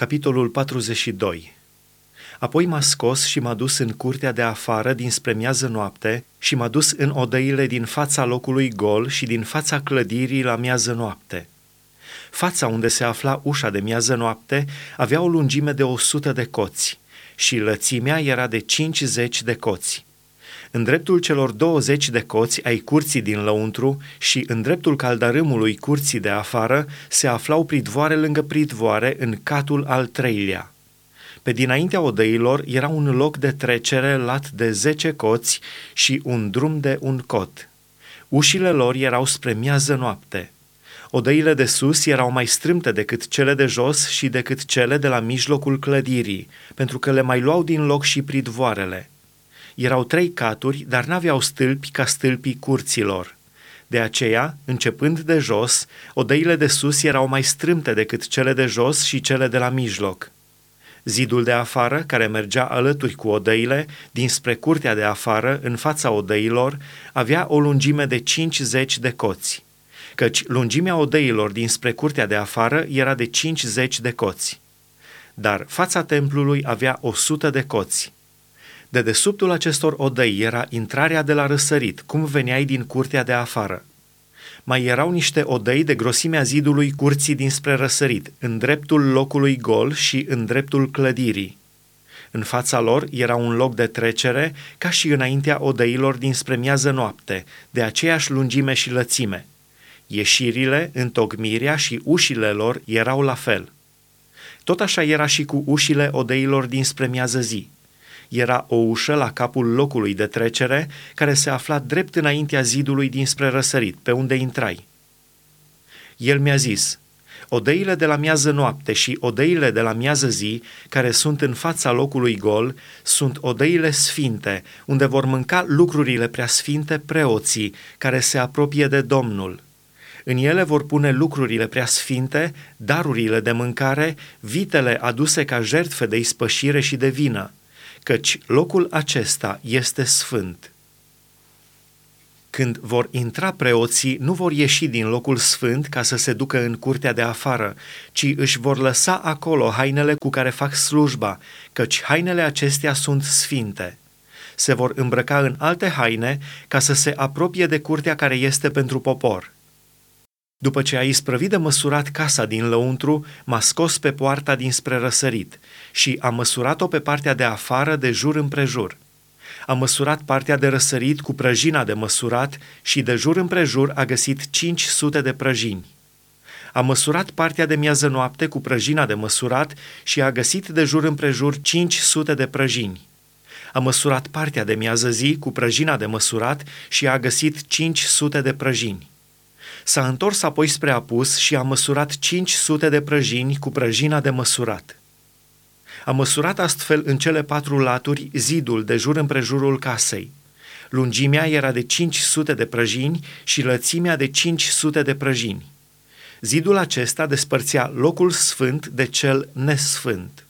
Capitolul 42 Apoi m-a scos și m-a dus în curtea de afară dinspre miază noapte și m-a dus în odăile din fața locului gol și din fața clădirii la miază noapte. Fața unde se afla ușa de miază noapte avea o lungime de o sută de coți și lățimea era de cincizeci de coți în dreptul celor 20 de coți ai curții din lăuntru și în dreptul caldarâmului curții de afară se aflau pridvoare lângă pridvoare în catul al treilea. Pe dinaintea odăilor era un loc de trecere lat de zece coți și un drum de un cot. Ușile lor erau spre miază noapte. Odăile de sus erau mai strâmte decât cele de jos și decât cele de la mijlocul clădirii, pentru că le mai luau din loc și pridvoarele. Erau trei caturi, dar n-aveau stâlpi ca stâlpii curților. De aceea, începând de jos, odăile de sus erau mai strâmte decât cele de jos și cele de la mijloc. Zidul de afară, care mergea alături cu odăile, dinspre curtea de afară, în fața odăilor, avea o lungime de 50 de coți, căci lungimea odăilor dinspre curtea de afară era de 50 de coți. Dar fața templului avea 100 de coți. De desubtul acestor odăi era intrarea de la răsărit, cum veneai din curtea de afară. Mai erau niște odăi de grosimea zidului curții dinspre răsărit, în dreptul locului gol și în dreptul clădirii. În fața lor era un loc de trecere, ca și înaintea odăilor dinspre miază noapte, de aceeași lungime și lățime. Ieșirile, întocmirea și ușile lor erau la fel. Tot așa era și cu ușile odăilor dinspre miază zi era o ușă la capul locului de trecere care se afla drept înaintea zidului dinspre răsărit, pe unde intrai. El mi-a zis, odăile de la miază noapte și odăile de la miază zi, care sunt în fața locului gol, sunt odăile sfinte, unde vor mânca lucrurile preasfinte preoții, care se apropie de Domnul. În ele vor pune lucrurile preasfinte, darurile de mâncare, vitele aduse ca jertfe de ispășire și de vină căci locul acesta este sfânt. Când vor intra preoții, nu vor ieși din locul sfânt ca să se ducă în curtea de afară, ci își vor lăsa acolo hainele cu care fac slujba, căci hainele acestea sunt sfinte. Se vor îmbrăca în alte haine ca să se apropie de curtea care este pentru popor. După ce a isprăvit de măsurat casa din lăuntru, m-a scos pe poarta dinspre răsărit și a măsurat-o pe partea de afară de jur împrejur. A măsurat partea de răsărit cu prăjina de măsurat și de jur împrejur a găsit 500 de prăjini. A măsurat partea de miază noapte cu prăjina de măsurat și a găsit de jur împrejur 500 de prăjini. A măsurat partea de miază zi cu prăjina de măsurat și a găsit 500 de prăjini. S-a întors apoi spre apus și a măsurat 500 de prăjini cu prăjina de măsurat. A măsurat astfel în cele patru laturi zidul de jur împrejurul casei. Lungimea era de 500 de prăjini și lățimea de 500 de prăjini. Zidul acesta despărțea locul sfânt de cel nesfânt.